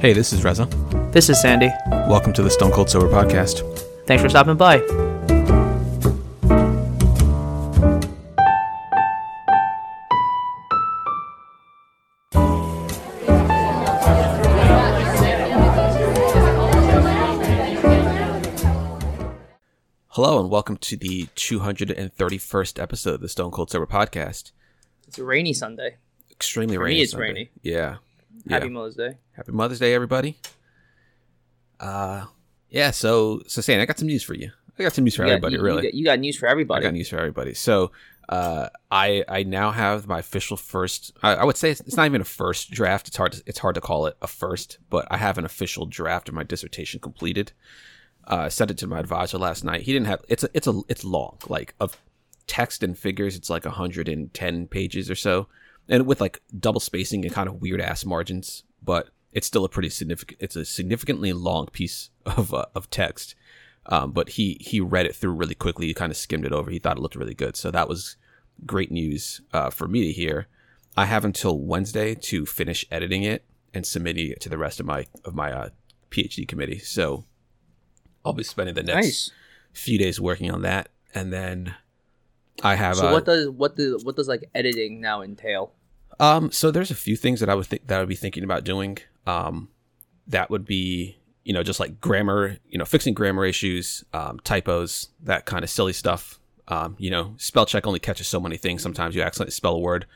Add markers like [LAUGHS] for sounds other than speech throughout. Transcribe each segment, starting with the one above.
Hey, this is Reza. This is Sandy. Welcome to the Stone Cold Sober Podcast. Thanks for stopping by. Hello, and welcome to the 231st episode of the Stone Cold Sober Podcast. It's a rainy Sunday. Extremely For me, rainy. it's Sunday. rainy. Yeah. Yeah. Happy Mother's Day. Happy Mother's Day, everybody. Uh, yeah. So, so Sandy, I got some news for you. I got some news for got- everybody. you- really, You got, you got news for everybody. I got news for everybody. So, uh, I I now have my official first. I, I would say it's, it's not even a first draft. It's hard. To, it's hard to call it a first, but I have an official draft of my dissertation completed. Uh, I sent it to my advisor last night. He didn't have. It's a. It's a. It's long. Like of text and figures. It's like 110 pages or so, and with like double spacing and kind of weird ass margins. But it's still a pretty significant. It's a significantly long piece of uh, of text. Um, but he he read it through really quickly. He kind of skimmed it over. He thought it looked really good. So that was great news uh, for me to hear. I have until Wednesday to finish editing it and submitting it to the rest of my of my uh, PhD committee. So I'll be spending the next Nice. few days working on that, and then I have. So uh, what does what the what does like editing now entail? Um, so there's a few things that I would think that I would be thinking about doing. Um, that would be you know just like grammar, you know, fixing grammar issues, um, typos, that kind of silly stuff. Um, you know, spell check only catches so many things. Sometimes you accidentally spell a word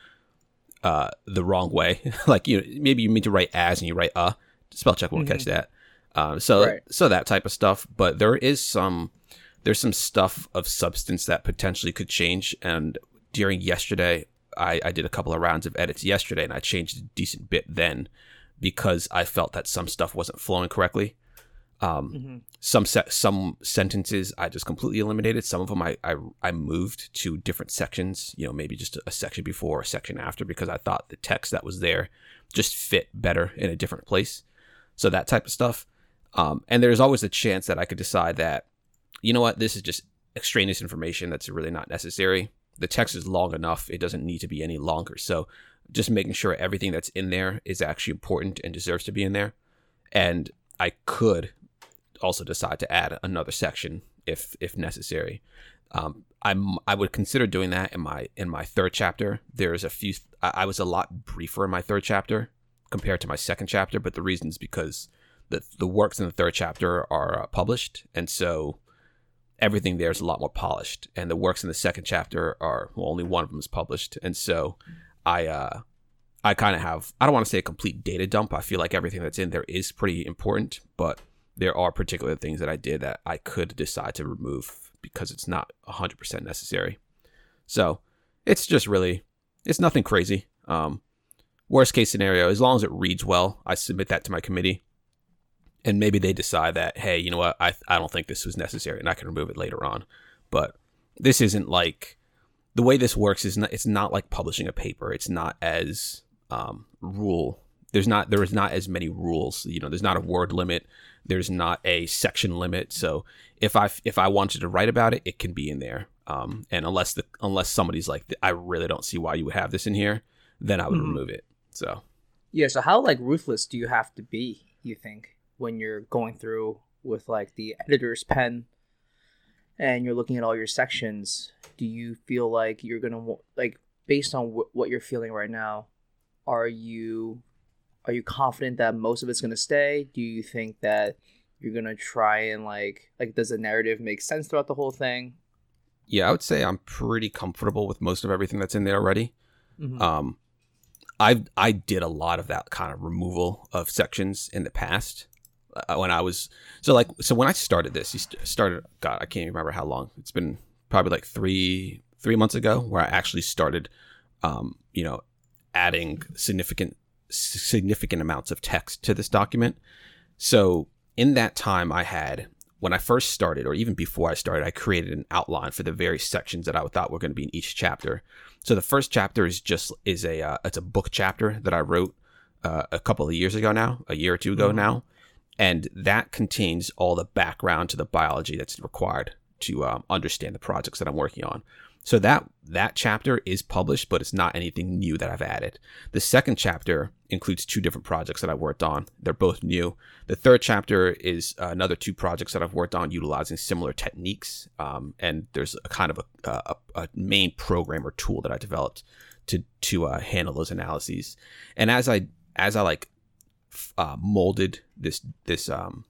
uh the wrong way. [LAUGHS] like you know, maybe you mean to write as and you write uh. Spell check won't catch that. Um, so Right. so that type of stuff. But there is some there's some stuff of substance that potentially could change. And during yesterday, I, I did a couple of rounds of edits yesterday, and I changed a decent bit then because I felt that some stuff wasn't flowing correctly. Um, Mm-hmm. some se- some sentences I just completely eliminated. Some of them I, I I moved to different sections. You know, maybe just a, section before, a section after, because I thought the text that was there just fit better in a different place. So that type of stuff. Um, and there's always a chance that I could decide that, you know what, this is just extraneous information that's really not necessary. The text is long enough; it doesn't need to be any longer. So just making sure everything that's in there is actually important and deserves to be in there. And I could also decide to add another section if if necessary. Um, I'm I would consider doing that in my in my third chapter. There's a few. I, was a lot briefer in my third chapter compared to my second chapter, but the reason is because the the works in the third chapter are uh, published, and so everything there is a lot more polished. And the works in the second chapter are well, only one of them is published, and so I uh I kind of have I don't want to say a complete data dump. I feel like everything that's in there is pretty important, but there are particular things that I did that I could decide to remove because it's not 100% necessary. So, it's just really it's nothing crazy. Um worst case scenario, as long as it reads well, I submit that to my committee. And maybe they decide that, hey, you know what, I I don't think this was necessary and I can remove it later on. But this isn't like the way this works is not it's not like publishing a paper. It's not as um, rule. There's not there is not as many rules. You know, there's not a word limit. There's not a section limit. So if I if I wanted to write about it, it can be in there. Um, and unless the unless somebody's like, I really don't see why you would have this in here, then I would Mhm. remove it. So Yeah. So how like ruthless do you have to be? You think when you're going through with like the editor's pen, and you're looking at all your sections, do you feel like you're gonna like based on wh- what you're feeling right now? Are you are you confident that most of it's gonna stay? Do you think that you're gonna try and like like does the narrative make sense throughout the whole thing? yeah, I would say I'm pretty comfortable with most of everything that's in there already. Mhm. Um, I I did a lot of that kind of removal of sections in the past when I was so like so when I started this, you started. God, I can't even remember how long. It's been probably like three three months ago where I actually started, um, you know, adding significant significant amounts of text to this document. So in that time, I had when I first started, or even before I started, I created an outline for the various sections that I thought were going to be in each chapter. So the first chapter is just is a uh, it's a book chapter that I wrote uh, a couple of years ago now, a year or two ago Mhm. now, and that contains all the background to the biology that's required to um, understand the projects that I'm working on. So that that chapter is published, but it's not anything new that I've added. The second chapter includes two different projects that I worked on. They're both new. The third chapter is another two projects that I've worked on utilizing similar techniques. Um, and there's a kind of a, a, a, main program or tool that I developed to to uh, handle those analyses. And as I as I like uh, molded this this um,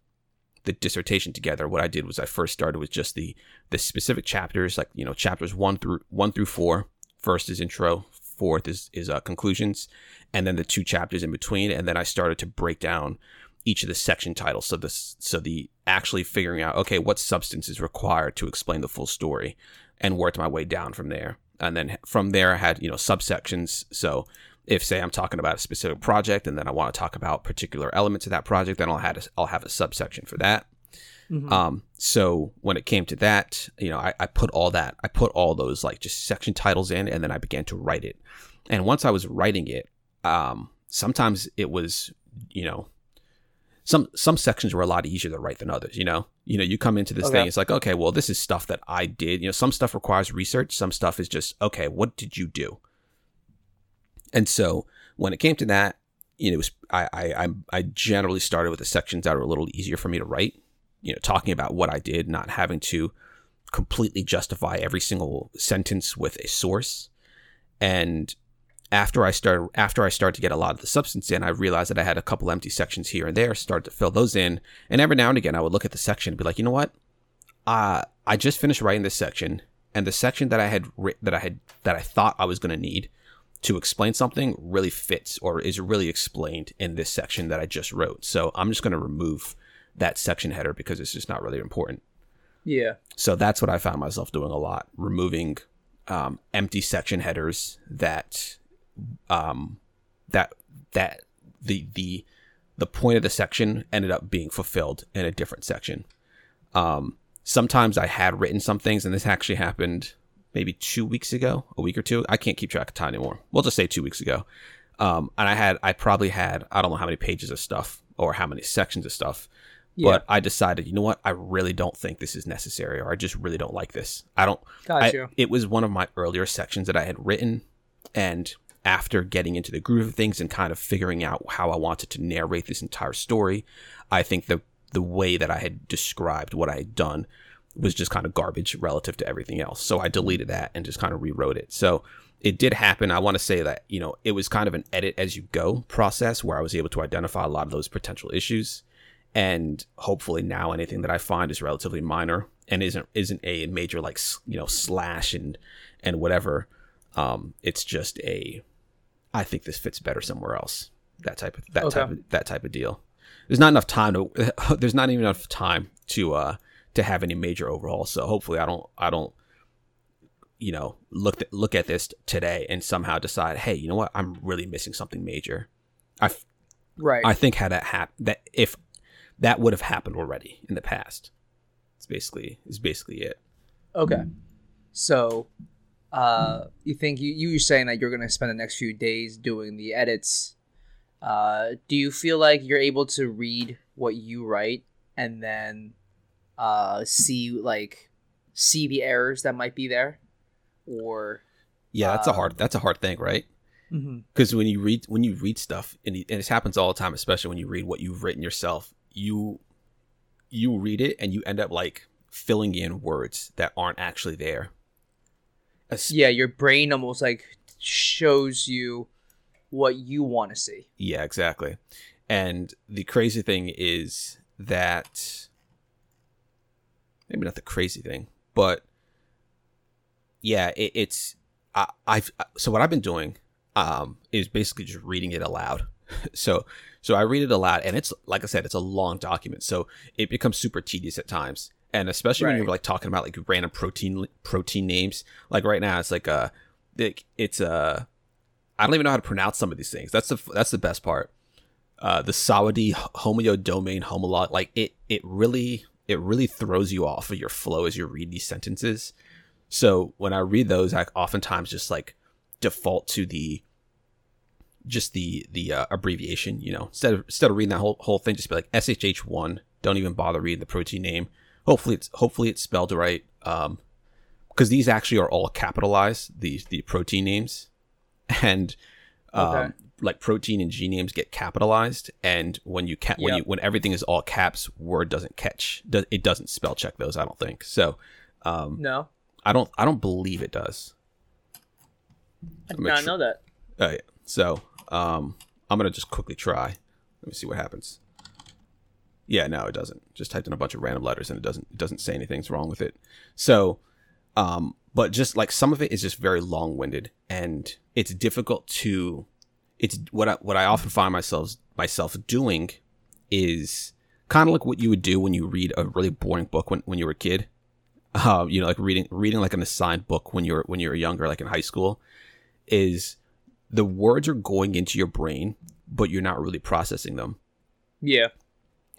the dissertation together, what I did was I first started with just the the specific chapters, like you know chapters one through one through four. First is intro, fourth is is uh, conclusions, and then the two chapters in between. And then I started to break down each of the section titles. So this so the actually figuring out okay what substance is required to explain the full story, and worked my way down from there. And then from there I had you know subsections. So if say I'm talking about a specific project and then I want to talk about particular elements of that project, then I'll have a, I'll have a subsection for that. Mm-hmm. Um, so when it came to that, you know, I, I put all that, I put all those like just section titles in, and then I began to write it. And once I was writing it, um, sometimes it was, you know, some some sections were a lot easier to write than others. You know, you know, you come into this okay. thing, it's like, okay, well, this is stuff that I did. You know, some stuff requires research, some stuff is just, okay, what did you do? And so when it came to that, you know, was, I, I, I generally started with the sections that are a little easier for me to write, you know, talking about what I did, not having to completely justify every single sentence with a source. And after I started, after I started to get a lot of the substance in, I realized that I had a couple empty sections here and there, started to fill those in. And every now and again, I would look at the section and be like, you know what? Uh, I just finished writing this section and the section that I had, that I had, that I thought I was going to need to explain something really fits or is really explained in this section that I just wrote. So I'm just going to remove that section header because it's just not really important. Yeah. So that's what I found myself doing a lot, removing um, empty section headers that um, that that the the the point of the section ended up being fulfilled in a different section. Um, sometimes I had written some things, and this actually happened maybe two weeks ago, a week or two. I can't keep track of time anymore. We'll just say two weeks ago. Um, and I had, I probably had, I don't know how many pages of stuff or how many sections of stuff, yeah. but I decided, you know what? I really don't think this is necessary, or I just really don't like this. I don't. Gotcha. I, it was one of my earlier sections that I had written, and after getting into the groove of things and kind of figuring out how I wanted to narrate this entire story, I think the the way that I had described what I had done was just kind of garbage relative to everything else. So I deleted that and just kind of rewrote it. So it did happen. I want to say that, you know, it was kind of an edit as you go process where I was able to identify a lot of those potential issues. And hopefully now anything that I find is relatively minor and isn't isn't a major like you know slash and and whatever. Um, it's just a I think this fits better somewhere else. That type of that okay. type of that type of deal. There's not enough time to [LAUGHS] there's not even enough time to uh to have any major overhaul. So hopefully, I don't I don't you know look th- look at this today and somehow decide, hey, you know what, I'm really missing something major. I right. I think had that happened, that if that would have happened already in the past, it's basically is basically it. Okay, so uh, you think you you were saying that you're going to spend the next few days doing the edits. Uh, do you feel like you're able to read what you write and then uh, see like see the errors that might be there, or yeah, that's a hard um, that's a hard thing, right? Because mm-hmm. when you read when you read stuff, and, and it happens all the time, especially when you read what you've written yourself, you you read it and you end up like filling in words that aren't actually there. As- yeah, your brain almost like shows you what you want to see. Yeah, exactly. And the crazy thing is that maybe not the crazy thing, but yeah, it, it's I, I've so what I've been doing um, is basically just reading it aloud. [LAUGHS] so so I read it aloud, and it's like I said, it's a long document, so it becomes super tedious at times, and especially right. when you're like talking about like random protein protein names. Like right now, it's like a it, it's a I don't even know how to pronounce some of these things. That's the that's the best part. Uh, the Sawadee homeodomain homolog, like it it really it really throws you off of your flow as you read these sentences. So when I read those, I oftentimes just like default to the just the the uh, abbreviation. You know, instead of instead of reading that whole whole thing, just be like SHH one. Don't even bother reading the protein name. Hopefully it's hopefully it's spelled right. Um, because these actually are all capitalized the the protein names, and um, Okay. Like protein and gene names get capitalized, and when you ca- when you when everything is all caps, Word doesn't catch. Does it doesn't spell check those? I don't think so. Um, No, I don't I don't believe it does. I did not sure- know that. Oh, yeah. So, um, I'm gonna just quickly try. Let me see what happens. Yeah, no, it doesn't. Just typed in a bunch of random letters and it doesn't it doesn't say anything's wrong with it. So, um, but just like some of it is just very long winded and it's difficult to. It's what I what I often find myself myself doing is kind of like what you would do when you read a really boring book when, when you were a kid. Um, you know, like reading reading like an assigned book when you're when you're younger, like in high school, is the words are going into your brain, but you're not really processing them. Yeah,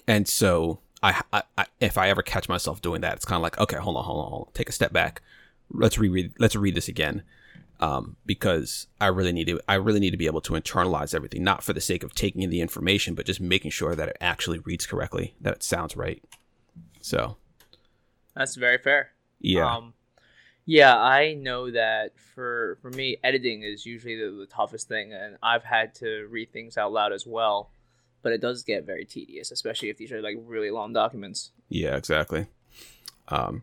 And so, I, I, I if I ever catch myself doing that, it's kind of like, okay, hold on, hold on, hold on, take a step back. Let's reread. Let's read this again, um, because I really need to. I really need to be able to internalize everything, not for the sake of taking in the information, but just making sure that it actually reads correctly, that it sounds right. So, that's very fair. yeah, Um, yeah, I know that for for me, editing is usually the, the toughest thing, and I've had to read things out loud as well. But it does get very tedious, especially if these are like really long documents. Yeah, exactly. Um,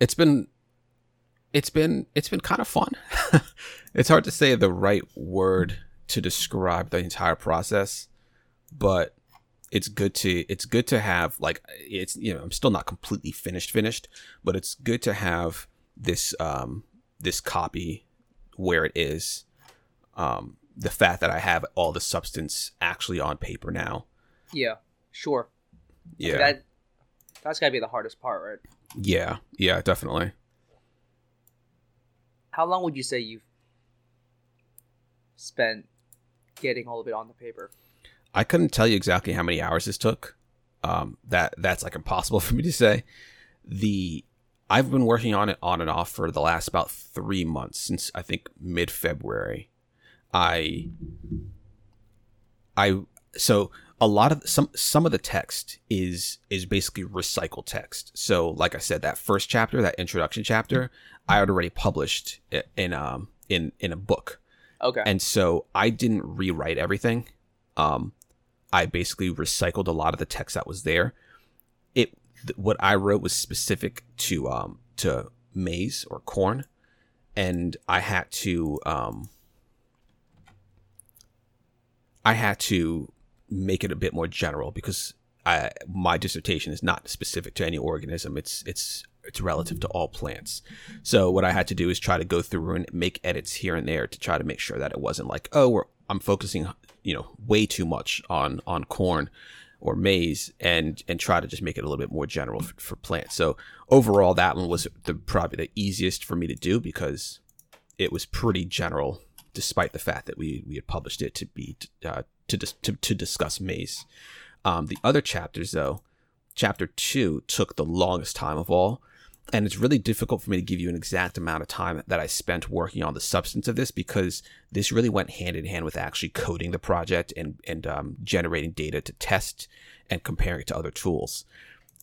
it's been, it's been, it's been kind of fun. [LAUGHS] it's hard to say the right word to describe the entire process, but it's good to, it's good to have like, it's, you know, I'm still not completely finished, finished, but it's good to have this, um, this copy where it is. Um, the fact that I have all the substance actually on paper now. Yeah, sure. Yeah. That that's gotta be the hardest part, right? Yeah, yeah, definitely. How long would you say you've spent getting all of it on the paper? I couldn't tell you exactly how many hours this took. Um, that that's like impossible [LAUGHS] for me to say. The I've been working on it on and off for the last about three months since I think mid February. I I so a lot of some some of the text is is basically recycled text. So like I said, that first chapter, that introduction chapter, I had already published in um in in a book. Okay. And so I didn't rewrite everything. Um, I basically recycled a lot of the text that was there. It th- what I wrote was specific to um to maize or corn, and I had to um I had to make it a bit more general because I my dissertation is not specific to any organism. It's it's it's relative to all plants. So what I had to do is try to go through and make edits here and there to try to make sure that it wasn't like, oh, I'm focusing, you know, way too much on on corn or maize, and and try to just make it a little bit more general for, for plants. So overall, that one was the probably the easiest for me to do because it was pretty general, despite the fact that we we had published it to be uh, to, dis- to to discuss maize. Um, the other chapters, though, chapter two took the longest time of all. And it's really difficult for me to give you an exact amount of time that I spent working on the substance of this because this really went hand in hand with actually coding the project and, and um, generating data to test and comparing it to other tools.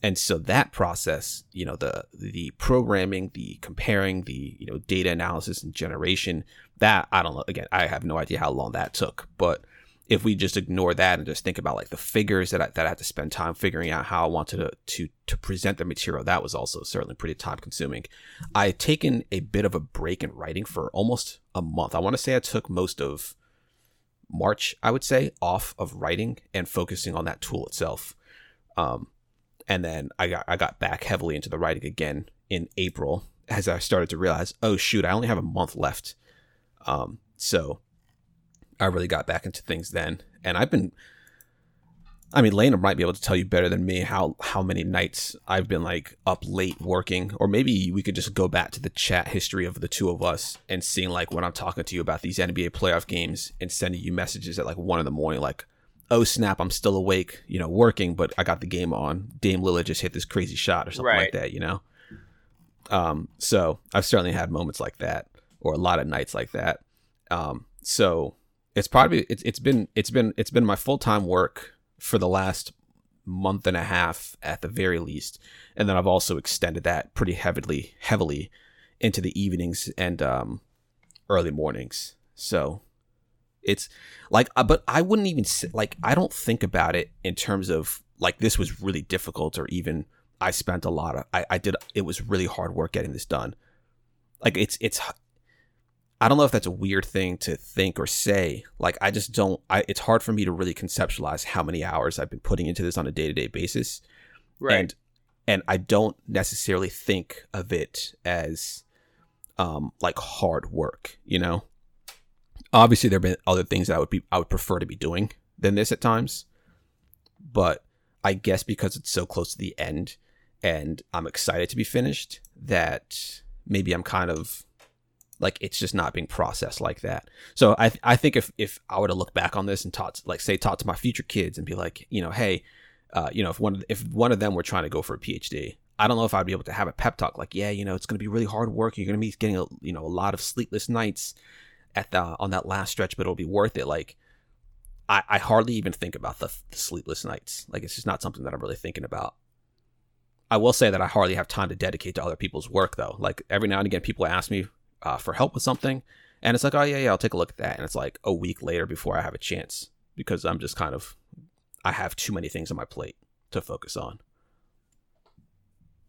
And so that process, you know, the the programming, the comparing, the you know data analysis and generation, that I don't know. Again, I have no idea how long that took, but if we just ignore that and just think about like the figures that I, that I had to spend time figuring out how I wanted to, to to present the material, that was also certainly pretty time consuming. I had taken a bit of a break in writing for almost a month. I want to say I took most of March, I would say, off of writing and focusing on that tool itself. Um, and then I got I got back heavily into the writing again in April as I started to realize, oh shoot, I only have a month left. Um, so I really got back into things then, and I've been. I mean, Lena might be able to tell you better than me how how many nights I've been like up late working, or maybe we could just go back to the chat history of the two of us and seeing like when I'm talking to you about these NBA playoff games and sending you messages at like one in the morning, like, "Oh snap, I'm still awake, you know, working, but I got the game on. Dame Lillard just hit this crazy shot or something like that, you know." Um, so I've certainly had moments like that, or a lot of nights like that. Um, so it's probably it's it's been it's been it's been my full time work for the last month and a half at the very least, and then I've also extended that pretty heavily heavily into the evenings and um, early mornings. So it's like, uh, but I wouldn't even like I don't think about it in terms of like this was really difficult or even I spent a lot of I, I did it was really hard work getting this done. Like it's it's I don't know if that's a weird thing to think or say. Like I just don't I it's hard for me to really conceptualize how many hours I've been putting into this on a day-to-day basis. Right. And and I don't necessarily think of it as um like hard work, you know? Obviously there've been other things that I would be I would prefer to be doing than this at times. But I guess because it's so close to the end and I'm excited to be finished that maybe I'm kind of like it's just not being processed like that. So I I think if if I were to look back on this and talk like say talk to my future kids and be like you know hey uh, you know if one if one of them were trying to go for a PhD I don't know if I'd be able to have a pep talk like yeah you know it's going to be really hard work you're going to be getting a you know a lot of sleepless nights at the on that last stretch but it'll be worth it like I, I hardly even think about the, the sleepless nights like it's just not something that I'm really thinking about I will say that I hardly have time to dedicate to other people's work though. Like every now and again, people ask me uh, for help with something, and it's like, oh yeah, yeah, I'll take a look at that, and it's like a week later before I have a chance because I'm just kind of I have too many things on my plate to focus on.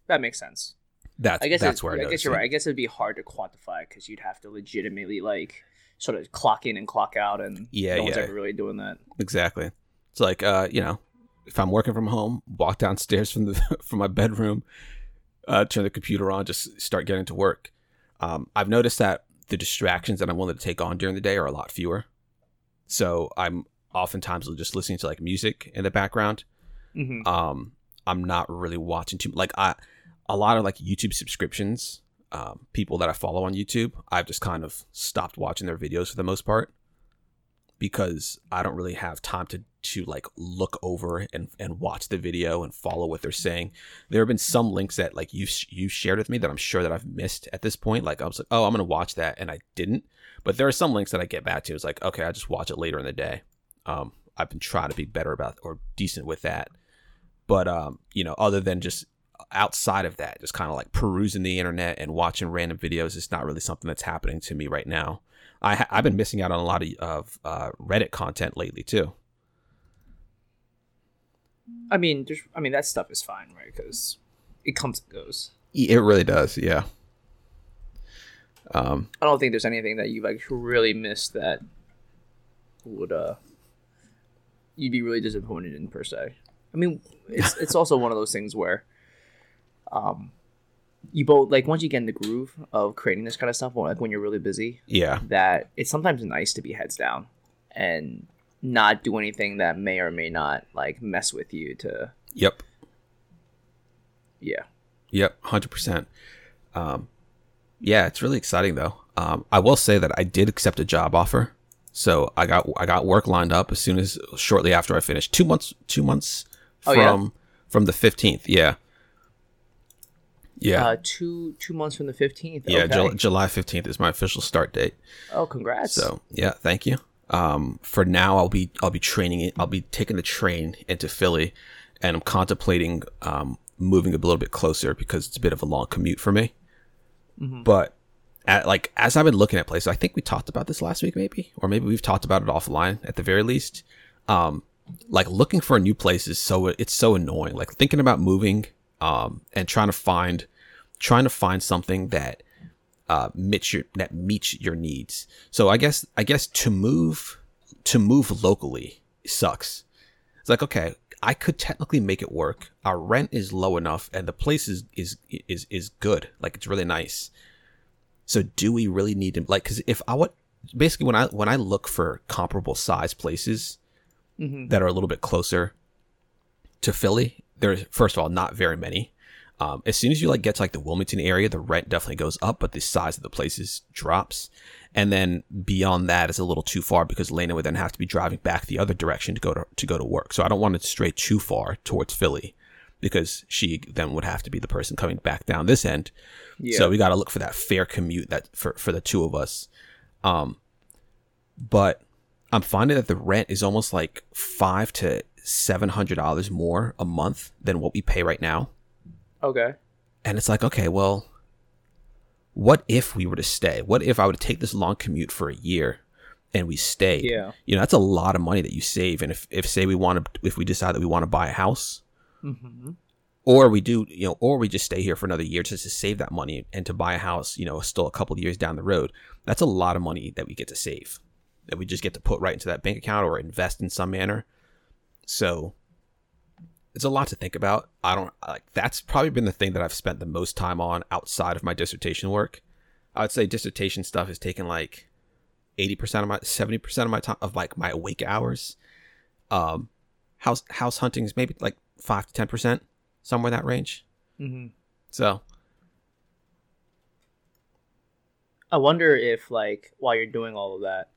That makes sense. That's I guess that's it- where I, I guess you're right. I guess it'd be hard to quantify because you'd have to legitimately like sort of clock in and clock out, and Yeah, no one's yeah. ever really doing that. Exactly. It's like uh, you know, if I'm working from home, walk downstairs from the [LAUGHS] from my bedroom, uh, turn the computer on, just start getting to work. Um, I've noticed that the distractions that I'm willing to take on during the day are a lot fewer. So I'm oftentimes just listening to like music in the background. hmm Um, I'm not really watching too like I a lot of like YouTube subscriptions. Um, people that I follow on YouTube, I've just kind of stopped watching their videos for the most part because I don't really have time to to like look over and and watch the video and follow what they're saying. There have been some links that like you you shared with me that I'm sure that I've missed at this point. Like I was like, oh, I'm gonna watch that, and I didn't. But there are some links that I get back to. It's like, okay, I just watch it later in the day. Um, I've been trying to be better about or decent with that. But um, you know, other than just outside of that, just kind of like perusing the internet and watching random videos, it's not really something that's happening to me right now. I ha- I've been missing out on a lot of, of uh, Reddit content lately too. I mean, there's, I mean that stuff is fine, right? Because it comes and goes. It really does, yeah. Um, I don't think there's anything that you like really missed that would uh you'd be really disappointed in per se. I mean, it's [LAUGHS] it's also one of those things where um you both like once you get in the groove of creating this kind of stuff, like when you're really busy, yeah, that it's sometimes nice to be heads down and not do anything that may or may not like mess with you to yep, yeah. yep, hundred percent. Um, yeah, it's really exciting though. Um, I will say that I did accept a job offer, so I got I got work lined up as soon as shortly after I finished. Two months, two months Oh, from yeah? from the fifteenth. Yeah, yeah, Uh two two months from the fifteenth. yeah. okay. Jul- July fifteenth is my official start date. oh congrats. So yeah, thank you. Um, for now, I'll be I'll be training it. I'll be taking the train into Philly, and I'm contemplating um, moving a little bit closer because it's a bit of a long commute for me. Mhm. But at, like as I've been looking at places, I think we talked about this last week, maybe, or maybe we've talked about it offline at the very least. Um, like looking for a new place is so it's so annoying. Like thinking about moving, um, and trying to find trying to find something that uh, meets your that meets your needs. So I guess I guess to move to move locally sucks. It's like okay, I could technically make it work. Our rent is low enough, and the place is is is is good. Like it's really nice. So do we really need to like? Because if I would basically when I when I look for comparable size places Mhm. that are a little bit closer to Philly, there's first of all not very many. Um, as soon as you like get to like the Wilmington area, the rent definitely goes up, but the size of the places drops. And then beyond that is a little too far because Lena would then have to be driving back the other direction to go to to go to work. So I don't want to stray too far towards Philly because she then would have to be the person coming back down this end. Yeah. So we got to look for that fair commute that for for the two of us. Um, but I'm finding that the rent is almost like five to seven hundred dollars more a month than what we pay right now. Okay. And it's like, okay, well, what if we were to stay? What if I would take this long commute for a year and we stayed? Yeah. You know, that's a lot of money that you save. And if, if say we want to, if we decide that we want to buy a house, Mm-hmm. or we do, you know, or we just stay here for another year just to save that money and to buy a house, you know, still a couple of years down the road, that's a lot of money that we get to save that we just get to put right into that bank account or invest in some manner. So it's a lot to think about. I don't like that's probably been the thing that I've spent the most time on outside of my dissertation work. I would say dissertation stuff has taken like 80% of my 70% of my time of like my awake hours. Um house house hunting is maybe like 5 to 10%, somewhere in that range. Mm-hmm. So, I wonder if like while you're doing all of that,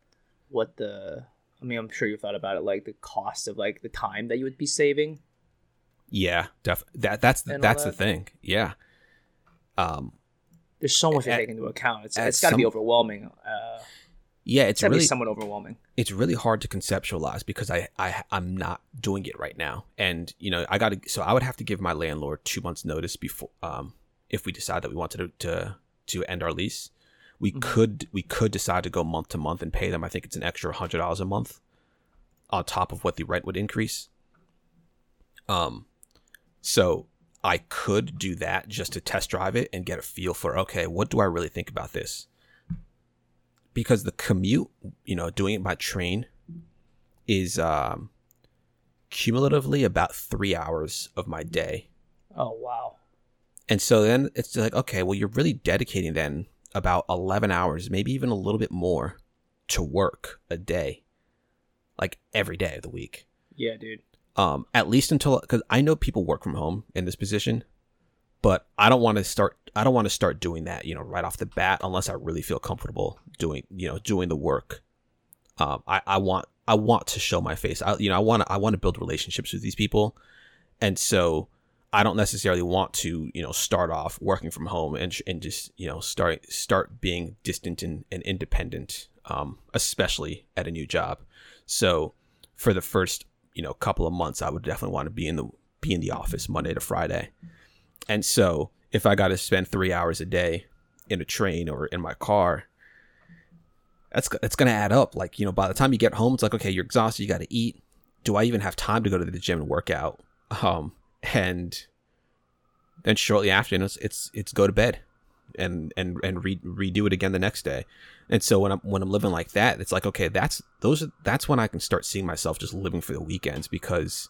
what the I mean, I'm sure you thought about it, like the cost of like the time that you would be saving. Yeah, def- that that's the, that's the thing. Yeah. Um There's so much to take into account. It's it's got to be overwhelming. Uh, yeah, it's it's got to really be somewhat overwhelming. it's really hard to conceptualize because I, I I'm not doing it right now, and you know I got to so I would have to give my landlord two months notice before um if we decide that we wanted to to, to end our lease, we Mhm. could we could decide to go month to month and pay them. I think it's an extra hundred dollars a month on top of what the rent would increase. Um, so I could do that just to test drive it and get a feel for okay, what do I really think about this? Because the commute, you know, doing it by train is um cumulatively about three hours of my day. Oh wow. And so then it's like, okay, well, you're really dedicating then about 11 hours, maybe even a little bit more to work a day, like every day of the week. Yeah, dude. Um, at least until, because I know people work from home in this position, but I don't want to start, I don't want to start doing that, you know, right off the bat, unless I really feel comfortable doing, you know, doing the work. Um, I, I want, I want to show my face. I, you know, I want to, I want to build relationships with these people. And so, I don't necessarily want to, you know, start off working from home and and just, you know, start start being distant and, and independent, um, especially at a new job. So for the first, you know, a couple of months, I would definitely want to be in the be in the office Monday to Friday. And so if I got to spend three hours a day in a train or in my car, that's that's gonna add up. Like you know, by the time you get home, it's like okay, you're exhausted, you got to eat. Do I even have time to go to the gym and work out? Um, and then shortly after, it's it's, it's go to bed, and and and re- redo it again the next day. And so when I'm when I'm living like that, it's like okay, that's those that's when I can start seeing myself just living for the weekends because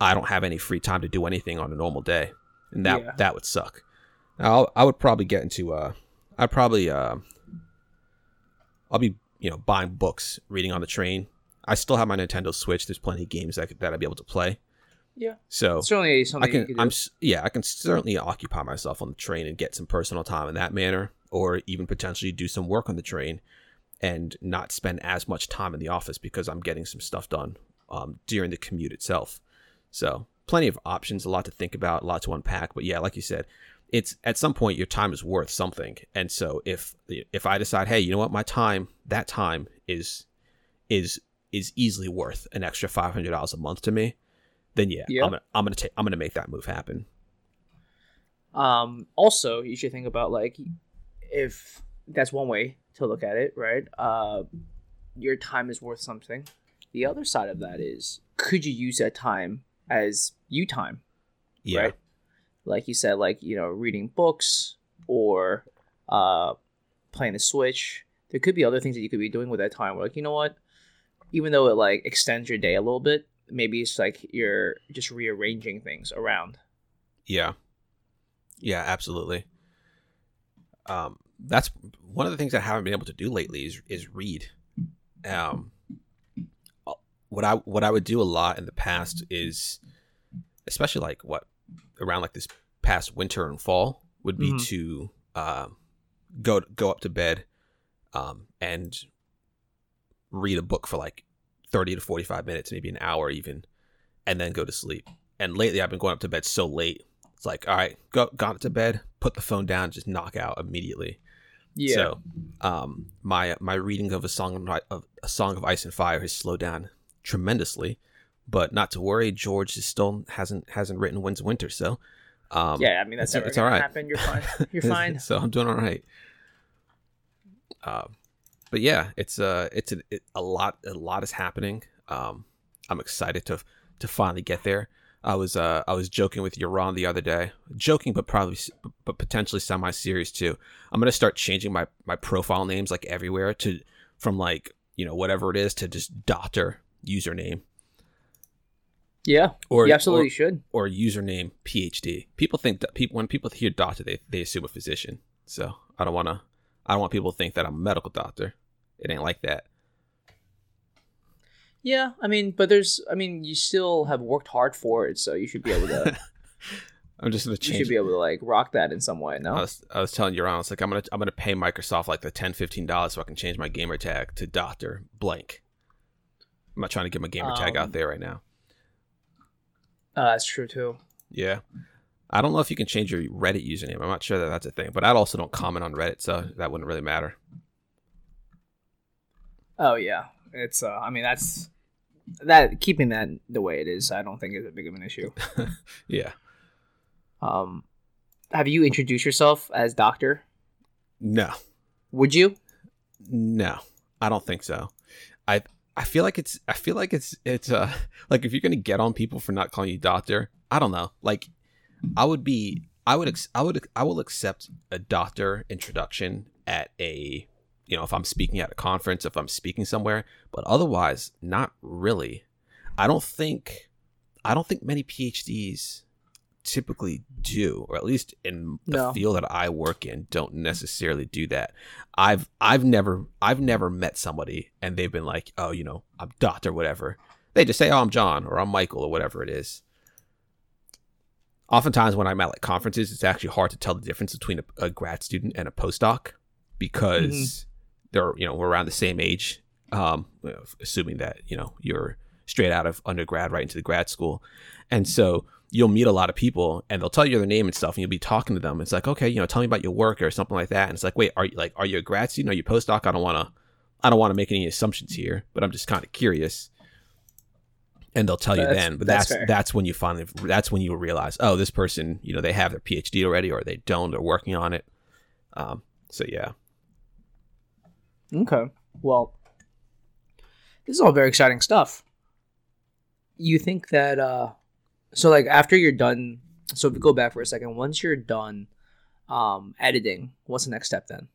I don't have any free time to do anything on a normal day, and that Yeah. that would suck. I'll, I would probably get into uh, I'd probably uh, I'll be you know buying books, reading on the train. I still have my Nintendo Switch. There's plenty of games that could, that I'd be able to play. Yeah. So Certainly I something you can. I'm s- yeah, I can certainly occupy myself on the train and get some personal time in that manner or even potentially do some work on the train and not spend as much time in the office because I'm getting some stuff done um, during the commute itself. So, plenty of options, a lot to think about, a lot to unpack, but yeah, like you said, it's at some point your time is worth something. And so if if I decide, "Hey, you know what? My time, that time is is is easily worth an extra $500 a month to me." Then yeah. I'm gonna I'm gonna take I'm gonna make that move happen. Um, also, you should think about like if that's one way to look at it, right? Uh, your time is worth something. The other side of that is, could you use that time as you time? Yeah, Right. Like you said, like you know, reading books or uh, playing the Switch. There could be other things that you could be doing with that time. Like you know what, even though it like extends your day a little bit, maybe it's like you're just rearranging things around. yeah, yeah, absolutely. Um, that's one of the things I haven't been able to do lately is is read. Um, what I what I would do a lot in the past is, especially like what around like this past winter and fall would be Mhm. to um, go go up to bed, um, and read a book for like thirty to forty five minutes, maybe an hour even, and then go to sleep. And lately, I've been going up to bed so late. It's like, all right, go got to bed, put the phone down, just knock out immediately. Yeah. So, um, my my reading of a song of, a song of ice and fire has slowed down tremendously, but not to worry. George is still hasn't hasn't written of Winter, so um, yeah, I mean that's it's- it's all right. happen. You're fine. [LAUGHS] You're fine. so I'm doing all right. Um, but yeah, it's uh, it's a, it, a lot. A lot is happening. Um, I'm excited to to finally get there. I was uh, I was joking with Yaron the other day, joking, but probably but potentially semi serious too. I'm gonna start changing my my profile names like everywhere to from like you know whatever it is to just doctor username Yeah, or you absolutely or, should. or username PhD. People think that people when people hear doctor, they they assume a physician. So I don't want to. I don't want people to think that I'm a medical doctor. It ain't like that. Yeah, I mean, but there's, I mean, you still have worked hard for it, so you should be able to. [LAUGHS] I'm just gonna change. you should be able to like rock that in some way. No. I was, I was telling you, I was like, I'm gonna I'm gonna pay Microsoft like the 10 15 dollars so I can change my gamer tag to Doctor Blank. I'm not trying to get my gamer tag Um, out there right now. Uh, that's true too. Yeah. I don't know if you can change your Reddit username. I'm not sure that that's a thing, but I also don't comment on Reddit, so that wouldn't really matter. Oh yeah, it's. uh I mean, that's that keeping that the way it is. I don't think is a big of an issue. [LAUGHS] Yeah. Um, have you introduced yourself as Doctor? No. Would you? No, I don't think so. I I feel like it's I feel like it's it's uh like if you're gonna get on people for not calling you doctor, I don't know. Like I would be I would ex- I would I will accept a doctor introduction at a you know if I'm speaking at a conference if I'm speaking somewhere, but otherwise not really. I don't think I don't think many PhDs typically do, or at least in the No. field that I work in, don't necessarily do that. I've I've never I've never met somebody and they've been like, oh, you know, I'm doctor, whatever. They just say, oh, I'm John or I'm Michael or whatever it is. Oftentimes, when I'm at like conferences, it's actually hard to tell the difference between a, a grad student and a postdoc because they're you know we're around the same age. Um, assuming that you know you're straight out of undergrad right into the grad school, and so you'll meet a lot of people and they'll tell you their name and stuff and you'll be talking to them. It's like okay you know tell me about your work or something like that. And it's like wait are you like are you a grad student? Are you postdoc? I don't want to i don't want to make any assumptions here but i'm just kind of curious and they'll tell you That's- then but that's that's that's, when you finally that's when you realize oh this person you know they have their phd already or they don't they're working on it um so yeah Okay. Well, this is all very exciting stuff. You think that uh so like after you're done so if we go back for a second, once you're done um editing, what's the next step then?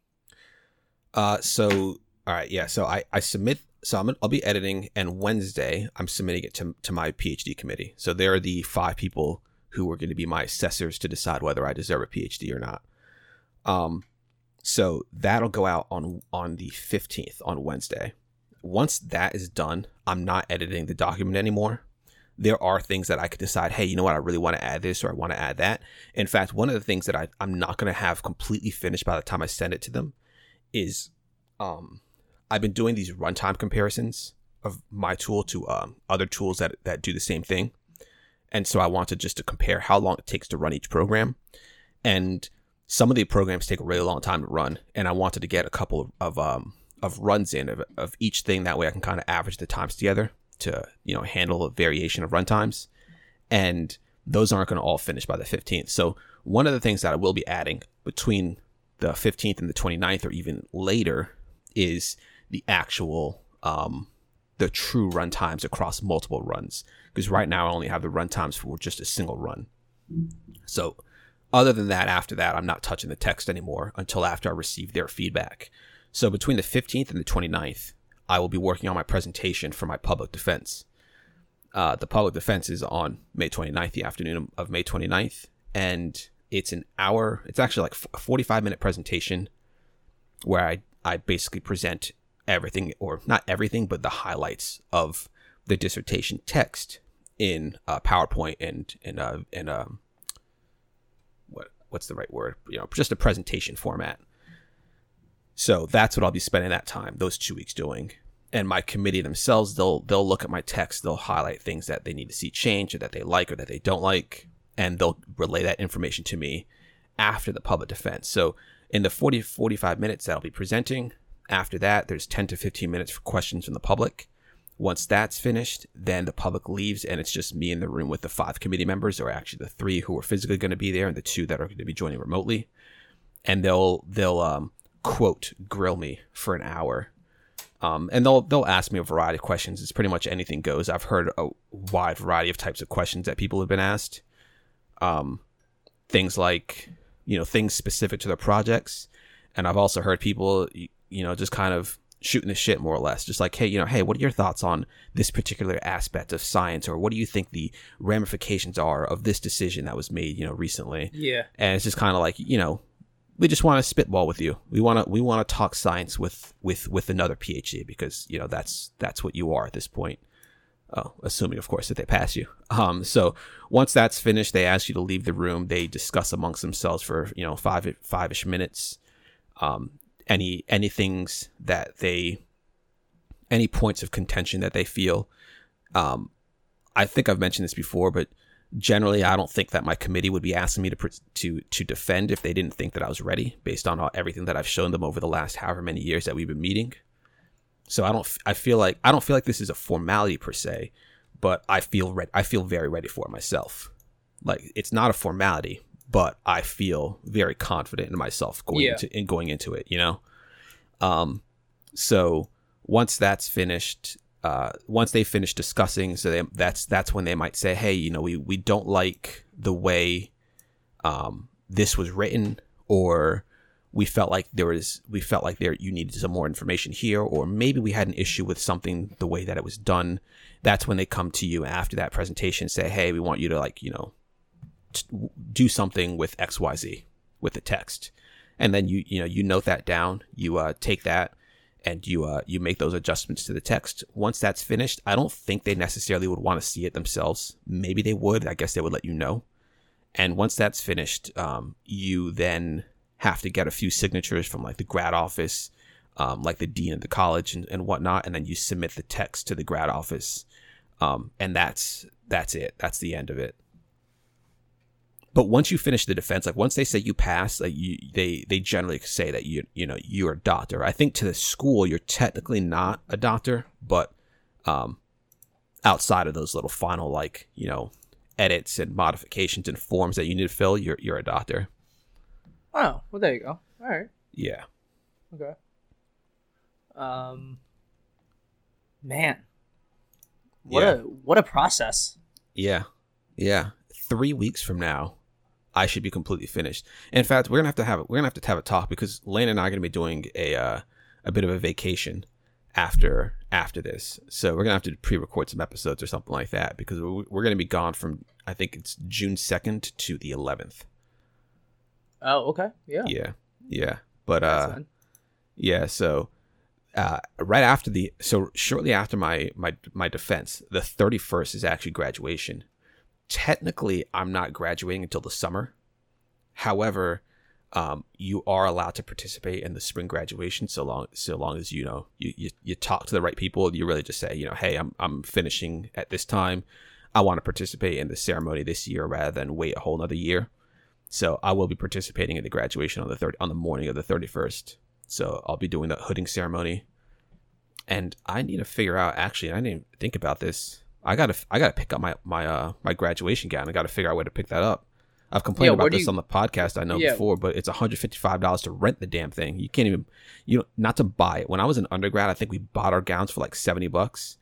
Uh, so all right, yeah. So I I submit. So I'm I'll be editing, and Wednesday I'm submitting it to to my PhD committee. So they're the five people who are going to be my assessors to decide whether I deserve a PhD or not. Um, so that'll go out on on the 15th on Wednesday. Once that is done, I'm not editing the document anymore. There are things that I could decide, hey, you know what, I really want to add this or I want to add that. In fact, one of the things that I, I'm not going to have completely finished by the time I send it to them is um I've been doing these runtime comparisons of my tool to um, other tools that that do the same thing. And so I wanted just to compare how long it takes to run each program. And some of the programs take a really long time to run, and I wanted to get a couple of um of runs in of, of each thing that way I can kind of average the times together to, you know, handle a variation of runtimes. And those aren't going to all finish by the 15th. So one of the things that I will be adding between the 15th and the 29th or even later is the actual um the true run times across multiple runs because right now I only have the run times for just a single run. So other than that after that I'm not touching the text anymore until after I receive their feedback. So between the 15th and the 29th I will be working on my presentation for my public defense. Uh, the public defense is on May 29th, the afternoon of May 29th, and it's an hour. It's actually like a 45 minute presentation where I, I basically present everything, or not everything, but the highlights of the dissertation text in uh, PowerPoint and and uh, and um, what what's the right word? You know, just a presentation format. So that's what I'll be spending that time, those two weeks doing. And my committee themselves, they'll they'll look at my text, they'll highlight things that they need to see change or that they like or that they don't like, and they'll relay that information to me after the public defense. So in the 40 45 minutes that I'll be presenting, after that there's 10 to 15 minutes for questions from the public. Once that's finished, then the public leaves and it's just me in the room with the five committee members, or actually the three who are physically going to be there and the two that are going to be joining remotely. And they'll they'll um, quote grill me for an hour. Um, and they'll they'll ask me a variety of questions. It's pretty much anything goes. I've heard a wide variety of types of questions that people have been asked. Um, things like you know things specific to their projects, and I've also heard people you know just kind of shooting the shit more or less. Just like hey you know hey what are your thoughts on this particular aspect of science or what do you think the ramifications are of this decision that was made you know recently? Yeah. and it's just kind of like you know we just want to spitball with you. We want to we want to talk science with with with another phd because you know that's that's what you are at this point. Oh assuming of course that they pass you. Um so once that's finished they ask you to leave the room. They discuss amongst themselves for you know five five-ish minutes. Um any any things that they any points of contention that they feel. Um i think i've mentioned this before but generally i don't think that my committee would be asking me to to to defend if they didn't think that i was ready based on all, everything that i've shown them over the last however many years that we've been meeting. So i don't I feel like i don't feel like this is a formality per se but i feel re- i feel very ready for it myself. Like it's not a formality but i feel very confident in myself going Yeah. into in going into it you know um so once that's finished uh, once they finish discussing, so they, that's that's when they might say, "Hey, you know, we we don't like the way um, this was written, or we felt like there was we felt like there you needed some more information here, or maybe we had an issue with something the way that it was done." That's when they come to you after that presentation, say, "Hey, we want you to like you know do something with X Y Z with the text," and then you you know you note that down, you uh, take that and you uh, you make those adjustments to the text. Once that's finished, I don't think they necessarily would want to see it themselves. Maybe they would. I guess they would let you know. And once that's finished, um, you then have to get a few signatures from like the grad office, um, like the dean of the college and, and whatnot, and then you submit the text to the grad office, um, and that's that's it. That's the end of it. But once you finish the defense, like once they say you pass, like you, they they generally say that you you know you're a doctor. I think to the school you're technically not a doctor, but um, outside of those little final like you know edits and modifications and forms that you need to fill, you're you're a doctor. Oh, well, there you go. All right. Yeah, Okay. Um, man, what Yeah. a what a process. yeah, yeah. Three weeks from now, I should be completely finished. In fact, we're gonna have to have we're gonna have to have a talk because Lane and I are gonna be doing a uh, a bit of a vacation after after this. So we're gonna have to pre-record some episodes or something like that because we're, we're gonna be gone from I think it's June second to the eleventh. Oh, okay. Yeah. Yeah, yeah. But that's uh, fine. yeah. So uh, right after the so shortly after my my my defense, the thirty first is actually graduation. Technically, I'm not graduating until the summer. However, um, you are allowed to participate in the spring graduation so long so long as you know you, you, you talk to the right people. You really just say you know, hey, I'm I'm finishing at this time. I want to participate in the ceremony this year rather than wait a whole another year. So I will be participating in the graduation on the third on the morning of the thirty first. So I'll be doing the hooding ceremony. And I need to figure out actually I didn't think about this. I gotta I gotta pick up my my uh my graduation gown. I gotta figure out where to pick that up. I've complained Yeah, about this you- on the podcast I know Yeah. before, but it's $155 to rent the damn thing. You can't even you know not to buy it. When I was in undergrad, I think we bought our gowns for like 70 bucks.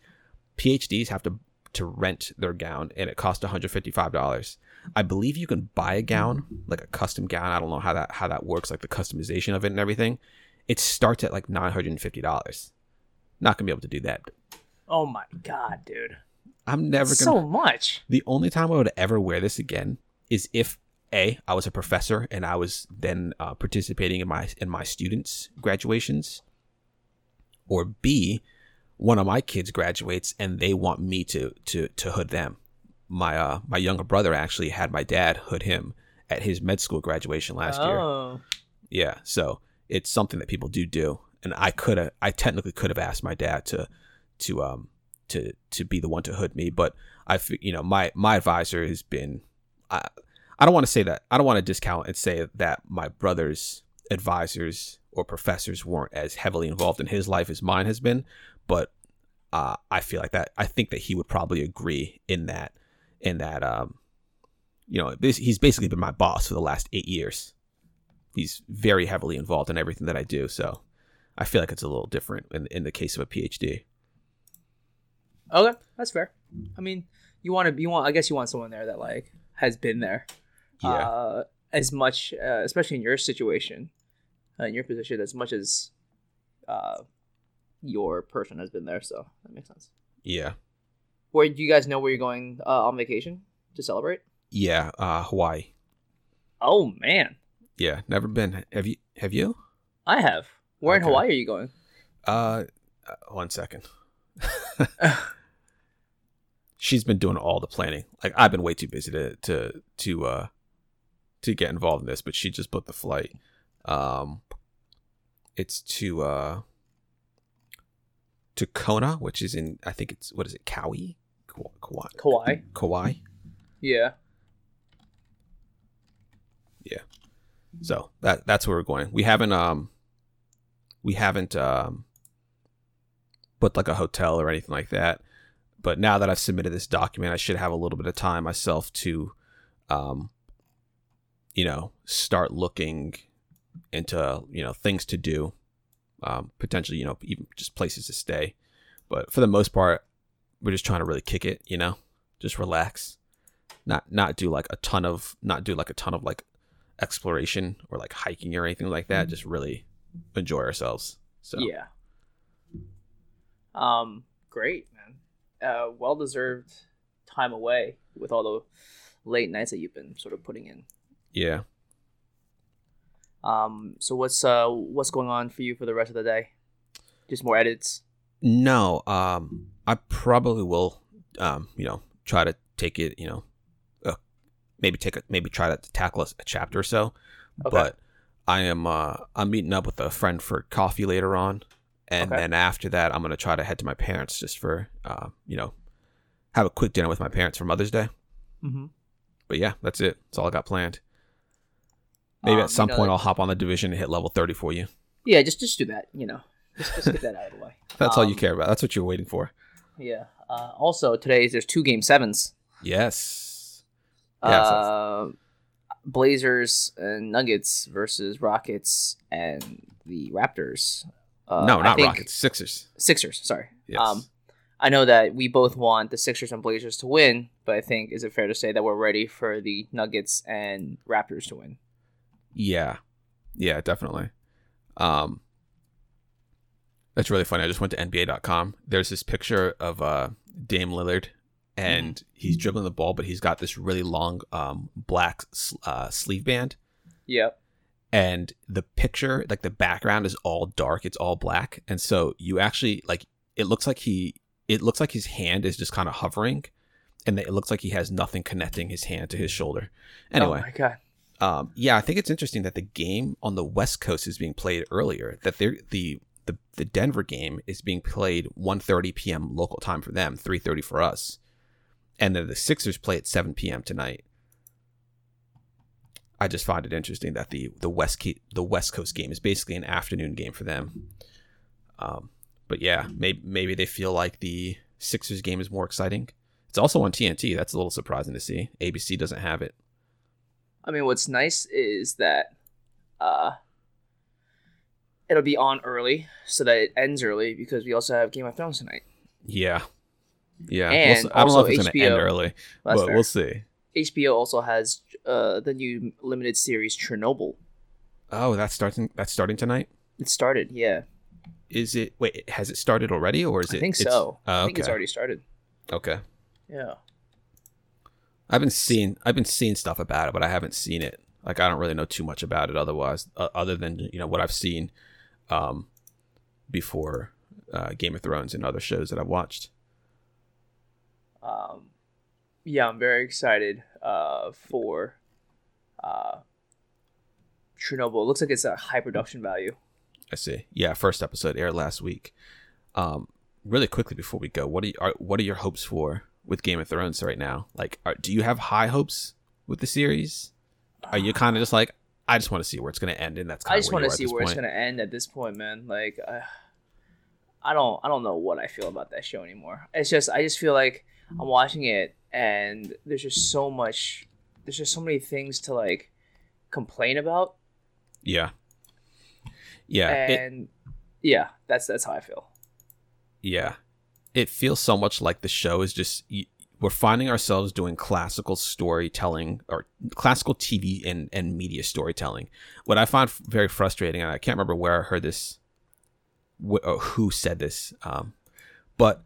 PhDs have to to rent their gown and it costs $155. I believe you can buy a gown, like a custom gown. I don't know how that how that works, like the customization of it and everything. It starts at like $950. Not gonna be able to do that. Oh my god, dude. I'm never gonna so much. the only time I would ever wear this again is if a I was a professor and I was then uh, participating in my in my students' graduations, or b one of my kids graduates and they want me to to to hood them. My uh my younger brother actually had my dad hood him at his med school graduation last year. oh. Yeah, so it's something that people do do, and I could have, I technically could have asked my dad to, to um, to to be the one to hood me, but I, you know, my my advisor has been, I, I don't want to say that, I don't want to discount and say that my brother's advisors or professors weren't as heavily involved in his life as mine has been, but uh, I feel like that. I think that he would probably agree in that, in that, um, you know, he's basically been my boss for the last eight years. He's very heavily involved in everything that I do. So I feel like it's a little different in, in the case of a PhD. Okay, that's fair. I mean, you want to, you want, I guess you want someone there that like has been there, Yeah. uh, as much, uh, especially in your situation, uh, in your position, as much as, uh, your person has been there. So that makes sense. yeah. Where do you guys know where you're going uh, on vacation to celebrate? Yeah. Uh, Hawaii. Oh man, Yeah. Never been. Have you? Have you? I have. Where in Hawaii are you going? Uh, one second. [LAUGHS] She's been doing all the planning. Like I've been way too busy to to to uh to get involved in this, but she just booked the flight. Um, it's to uh to Kona, which is in I think it's what is it, Kauai, Kauai, Kauai, Kauai. Kauai. Yeah. So that that's where we're going. We haven't um we haven't um booked like a hotel or anything like that. But now that I've submitted this document, I should have a little bit of time myself to um you know, start looking into, you know, things to do. Um potentially, you know, even just places to stay. But for the most part, we're just trying to really kick it, you know? Just relax. Not not do like a ton of not do like a ton of like exploration or like hiking or anything like that. Just really enjoy ourselves. So Yeah. Um, great. Uh, well deserved time away with all the late nights that you've been sort of putting in. yeah. Um, so what's uh what's going on for you for the rest of the day? Just more edits. No, um, I probably will, um, you know, try to take it, you know, uh, maybe take a maybe try to tackle a, a chapter or so. Okay. But I am uh, I'm meeting up with a friend for coffee later on, and Okay. then after that, I'm gonna try to head to my parents just for, uh, you know, have a quick dinner with my parents for Mother's Day. Mm-hmm. But yeah, that's it. That's all I got planned. Maybe Um, at some you know, point like- I'll hop on the division and hit level 30 for you. Yeah, just just do that. You know, just just get that out of the way. [LAUGHS] That's all you Um, care about. That's what you're waiting for. Yeah. Uh, also, today there's two game sevens. Yes. Yeah, uh, Blazers and Nuggets versus Rockets and the Raptors. Uh, no, not Rockets. Sixers. Sixers. Sorry. Yes. Um, I know that we both want the Sixers and Blazers to win, but I think is it fair to say that we're ready for the Nuggets and Raptors to win? yeah. Yeah, definitely. Um, that's really funny. I just went to NBA.com. There's this picture of uh, Dame Lillard, and Mm-hmm. he's dribbling the ball, but he's got this really long um, black uh, sleeve band. Yep. And the picture like the background is all dark it's all black and so you actually like it looks like he it looks like his hand is just kind of hovering and it looks like he has nothing connecting his hand to his shoulder anyway Oh my god. um yeah i think it's interesting that the game on the west coast is being played earlier that the the, the denver game is being played 1.30 p.m local time for them 3.30 for us and then the sixers play at 7 p.m tonight I just find it interesting that the the west Ke- the West Coast game is basically an afternoon game for them. Um, but yeah, maybe maybe they feel like the Sixers game is more exciting. It's also on TNT. That's a little surprising to see. ABC doesn't have it. I mean, what's nice is that uh, it'll be on early so that it ends early because we also have Game of Thrones tonight. Yeah, yeah. We'll I don't know if it's going to end early, but fair. we'll see. HBO also has uh, the new limited series Chernobyl. Oh, that's starting. That's starting tonight. It started, yeah. Is it? Wait, has it started already, or is it? I think so. Oh, I think it's already started. Okay. Yeah. I've been seeing I've been seeing stuff about it, but I haven't seen it. Like I don't really know too much about it otherwise, uh, other than you know what I've seen um, before uh, Game of Thrones and other shows that I've watched. Um, yeah, I'm very excited uh, for uh, Chernobyl. It looks like it's a high production value. I see. Yeah, first episode aired last week. Um, really quickly before we go, what are, you, are what are your hopes for with Game of Thrones right now? Like, are, do you have high hopes with the series? Are you kind of just like, I just want to see where it's going to end, and that's kind I just want to see where it's going to end at this point, man. Like, uh, I don't I don't know what I feel about that show anymore. It's just I just feel like I'm watching it and there's just so much there's just so many things to like complain about. Yeah. Yeah. And it, yeah, that's that's how I feel. Yeah. It feels so much like the show is just we're finding ourselves doing classical storytelling or classical TV and, and media storytelling. What I find very frustrating, and I can't remember where I heard this, wh- who said this, um, but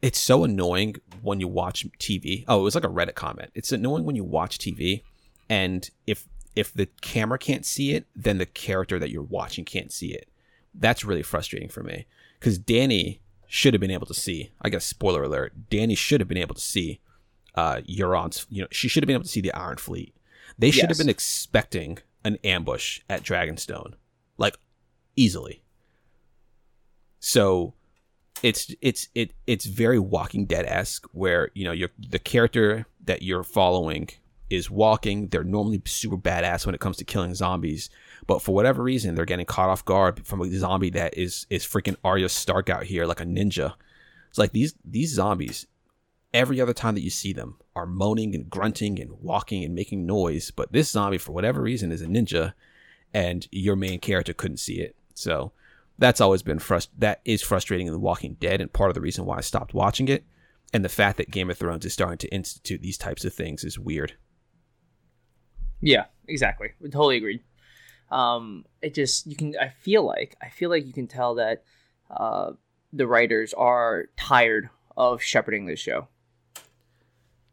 it's so annoying when you watch TV. Oh, it was like a Reddit comment. It's annoying when you watch TV, and if if the camera can't see it, then the character that you're watching can't see it. That's really frustrating for me because Dany should have been able to see. I guess spoiler alert: Dany should have been able to see uh, Euron's. You know, she should have been able to see the Iron Fleet. They should yes. have been expecting an ambush at Dragonstone, like easily. So it's it's it it's very Walking Dead esque, where you know you're the character that you're following is walking. They're normally super badass when it comes to killing zombies, but for whatever reason, they're getting caught off guard from a zombie that is is freaking Arya Stark out here like a ninja. It's like these these zombies. Every other time that you see them are moaning and grunting and walking and making noise, but this zombie, for whatever reason, is a ninja, and your main character couldn't see it. So that's always been frust- that is frustrating in The Walking Dead, and part of the reason why I stopped watching it. And the fact that Game of Thrones is starting to institute these types of things is weird. Yeah, exactly. We totally agreed. Um, it just you can. I feel like I feel like you can tell that uh, the writers are tired of shepherding this show.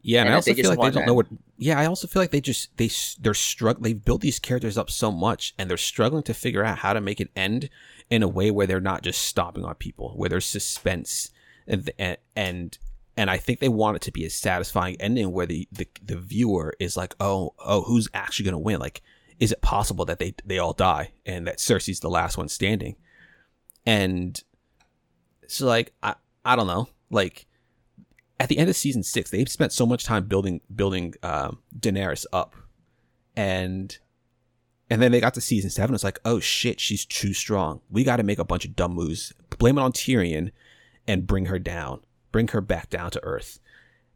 Yeah, and, and I also feel like they don't know what. Yeah, I also feel like they just they they're struggling. They've built these characters up so much, and they're struggling to figure out how to make it end in a way where they're not just stomping on people, where there's suspense and and and I think they want it to be a satisfying ending where the the, the viewer is like, oh oh, who's actually gonna win? Like, is it possible that they they all die and that Cersei's the last one standing? And so like I I don't know like at the end of season six they've spent so much time building building um, Daenerys up and and then they got to season seven it's like oh shit she's too strong we got to make a bunch of dumb moves blame it on Tyrion and bring her down bring her back down to earth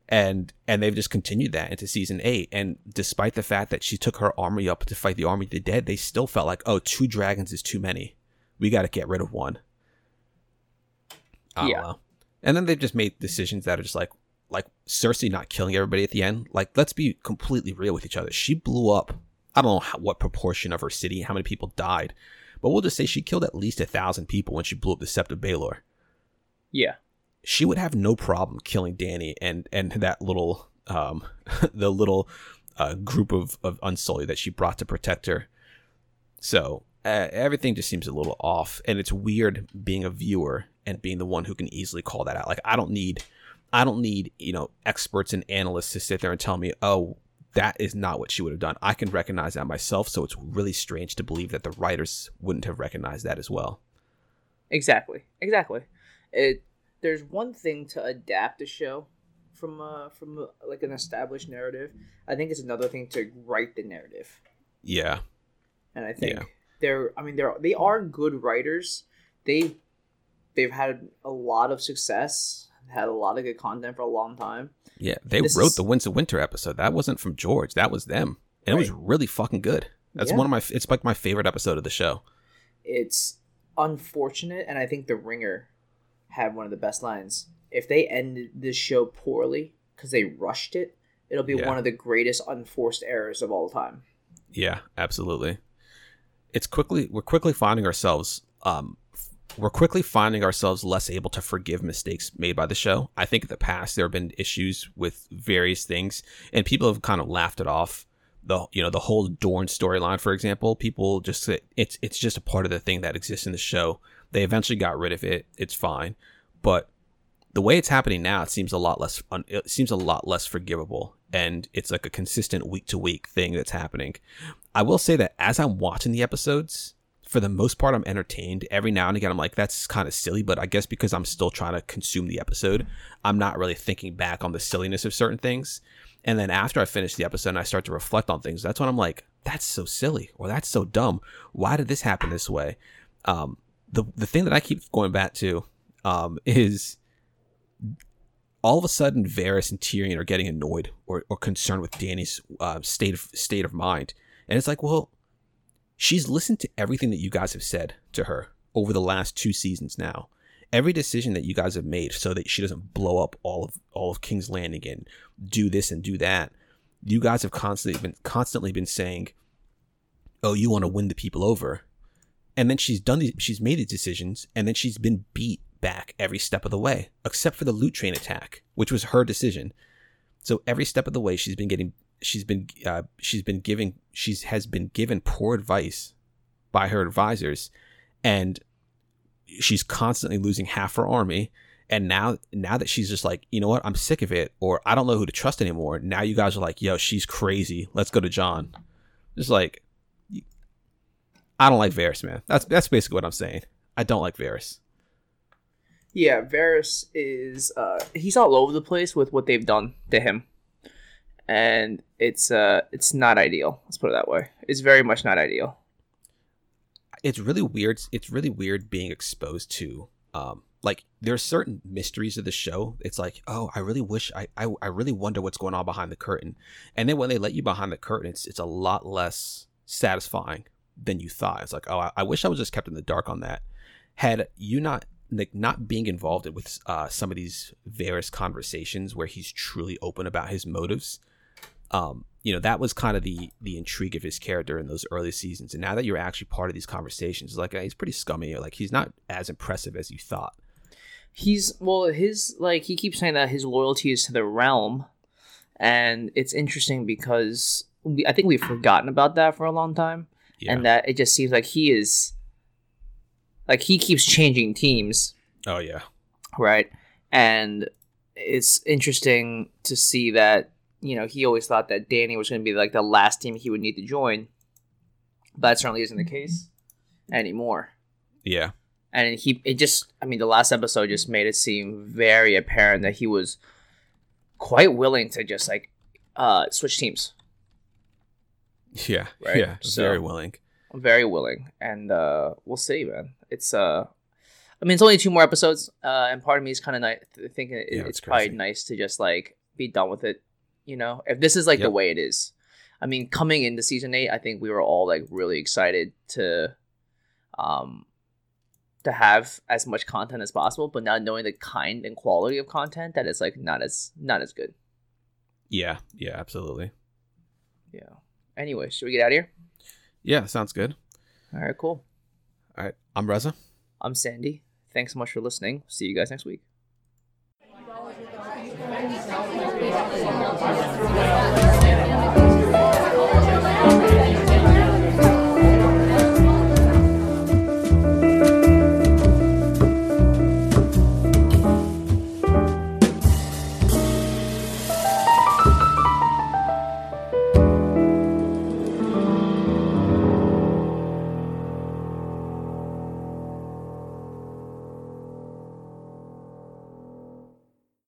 and and they've just continued that into season eight. And despite the fact that she took her army up to fight the army of the dead, they still felt like, oh, two dragons is too many. We got to get rid of one. yeah. Know. And then they've just made decisions that are just like, like Cersei not killing everybody at the end. Like, let's be completely real with each other. She blew up. I don't know how, what proportion of her city, how many people died, but we'll just say she killed at least a thousand people when she blew up the Sept of Baelor. Yeah she would have no problem killing Dany and and that little um [LAUGHS] the little uh, group of of Unsullied that she brought to protect her. So uh, everything just seems a little off, and it's weird being a viewer and being the one who can easily call that out. Like I don't need, I don't need you know experts and analysts to sit there and tell me, oh, that is not what she would have done. I can recognize that myself, so it's really strange to believe that the writers wouldn't have recognized that as well. Exactly, exactly. It there's one thing to adapt a show from uh from uh, like an established narrative. I think it's another thing to write the narrative. Yeah. And I think yeah. they're I mean they're they are good writers. They they've had a lot of success, had a lot of good content for a long time. Yeah, they this wrote is... the Winds of Winter episode. That wasn't from George. That was them. And right. it was really fucking good. That's yeah. one of my it's like my favorite episode of the show. It's unfortunate and I think The Ringer had one of the best lines. If they ended this show poorly because they rushed it, it'll be yeah. one of the greatest unforced errors of all time. Yeah, absolutely. It's quickly we're quickly finding ourselves um we're quickly finding ourselves less able to forgive mistakes made by the show. I think in the past there have been issues with various things and people have kind of laughed it off. The you know the whole Dorne storyline, for example, people just it's it's just a part of the thing that exists in the show. They eventually got rid of it. It's fine, but the way it's happening now, it seems a lot less. It seems a lot less forgivable, and it's like a consistent week to week thing that's happening. I will say that as I'm watching the episodes, for the most part, I'm entertained. Every now and again, I'm like, that's kind of silly, but I guess because I'm still trying to consume the episode, I'm not really thinking back on the silliness of certain things. And then after I finish the episode and I start to reflect on things, that's when I'm like, that's so silly or that's so dumb. Why did this happen this way? Um, the the thing that I keep going back to um, [LAUGHS] is all of a sudden Varys and Tyrion are getting annoyed or, or concerned with Dany's uh, state of state of mind, and it's like, well, she's listened to everything that you guys have said to her over the last two seasons now. Every decision that you guys have made so that she doesn't blow up all of all of King's Landing and do this and do that. You guys have constantly been constantly been saying, "Oh, you want to win the people over," and then she's done these, she's made these decisions, and then she's been beat back every step of the way, except for the loot train attack, which was her decision. So every step of the way, she's been getting, she's been, uh, she's been giving, she's has been given poor advice by her advisors, and she's constantly losing half her army. And now, now that she's just like, you know what, I'm sick of it, or I don't know who to trust anymore. Now you guys are like, yo, she's crazy. Let's go to Jon Just like, I don't like Varys, man. That's that's basically what I'm saying. I don't like Varys. Yeah, Varys is uh he's all over the place with what they've done to him. And it's uh it's not ideal. Let's put it that way. It's very much not ideal. It's really weird. It's really weird being exposed to um like there's certain mysteries of the show. It's like, oh, I really wish I, I I really wonder what's going on behind the curtain. And then when they let you behind the curtain, it's it's a lot less satisfying than you thought. It's like, oh, I, I wish I was just kept in the dark on that. Had you not like not being involved with uh, some of these various conversations where he's truly open about his motives um, you know that was kind of the the intrigue of his character in those early seasons and now that you're actually part of these conversations like he's pretty scummy or like he's not as impressive as you thought he's well his like he keeps saying that his loyalty is to the realm and it's interesting because we, i think we've forgotten about that for a long time yeah. and that it just seems like he is like he keeps changing teams. Oh yeah. Right. And it's interesting to see that, you know, he always thought that Dany was going to be like the last team he would need to join. But that certainly isn't the case anymore. Yeah. And he it just I mean the last episode just made it seem very apparent that he was quite willing to just like uh switch teams. Yeah. Right? [LAUGHS] Yeah. So, very willing. Very willing. And uh we'll see, man it's uh I mean, it's only two more episodes, uh, and part of me is kind of nice, thinking it, yeah, it's, it's probably nice to just like be done with it. You know, if this is like yep. the way it is. I mean, coming into season eight, I think we were all like really excited to, um, to have as much content as possible, but not knowing the kind and quality of content that is like not as not as good. Yeah, yeah, absolutely. Yeah. Anyway, should we get out of here? Yeah, sounds good. All right, cool. All right. I'm Reza. I'm Sandy. Thanks so much for listening. See you guys next week. 감사합니다. 감사합니다.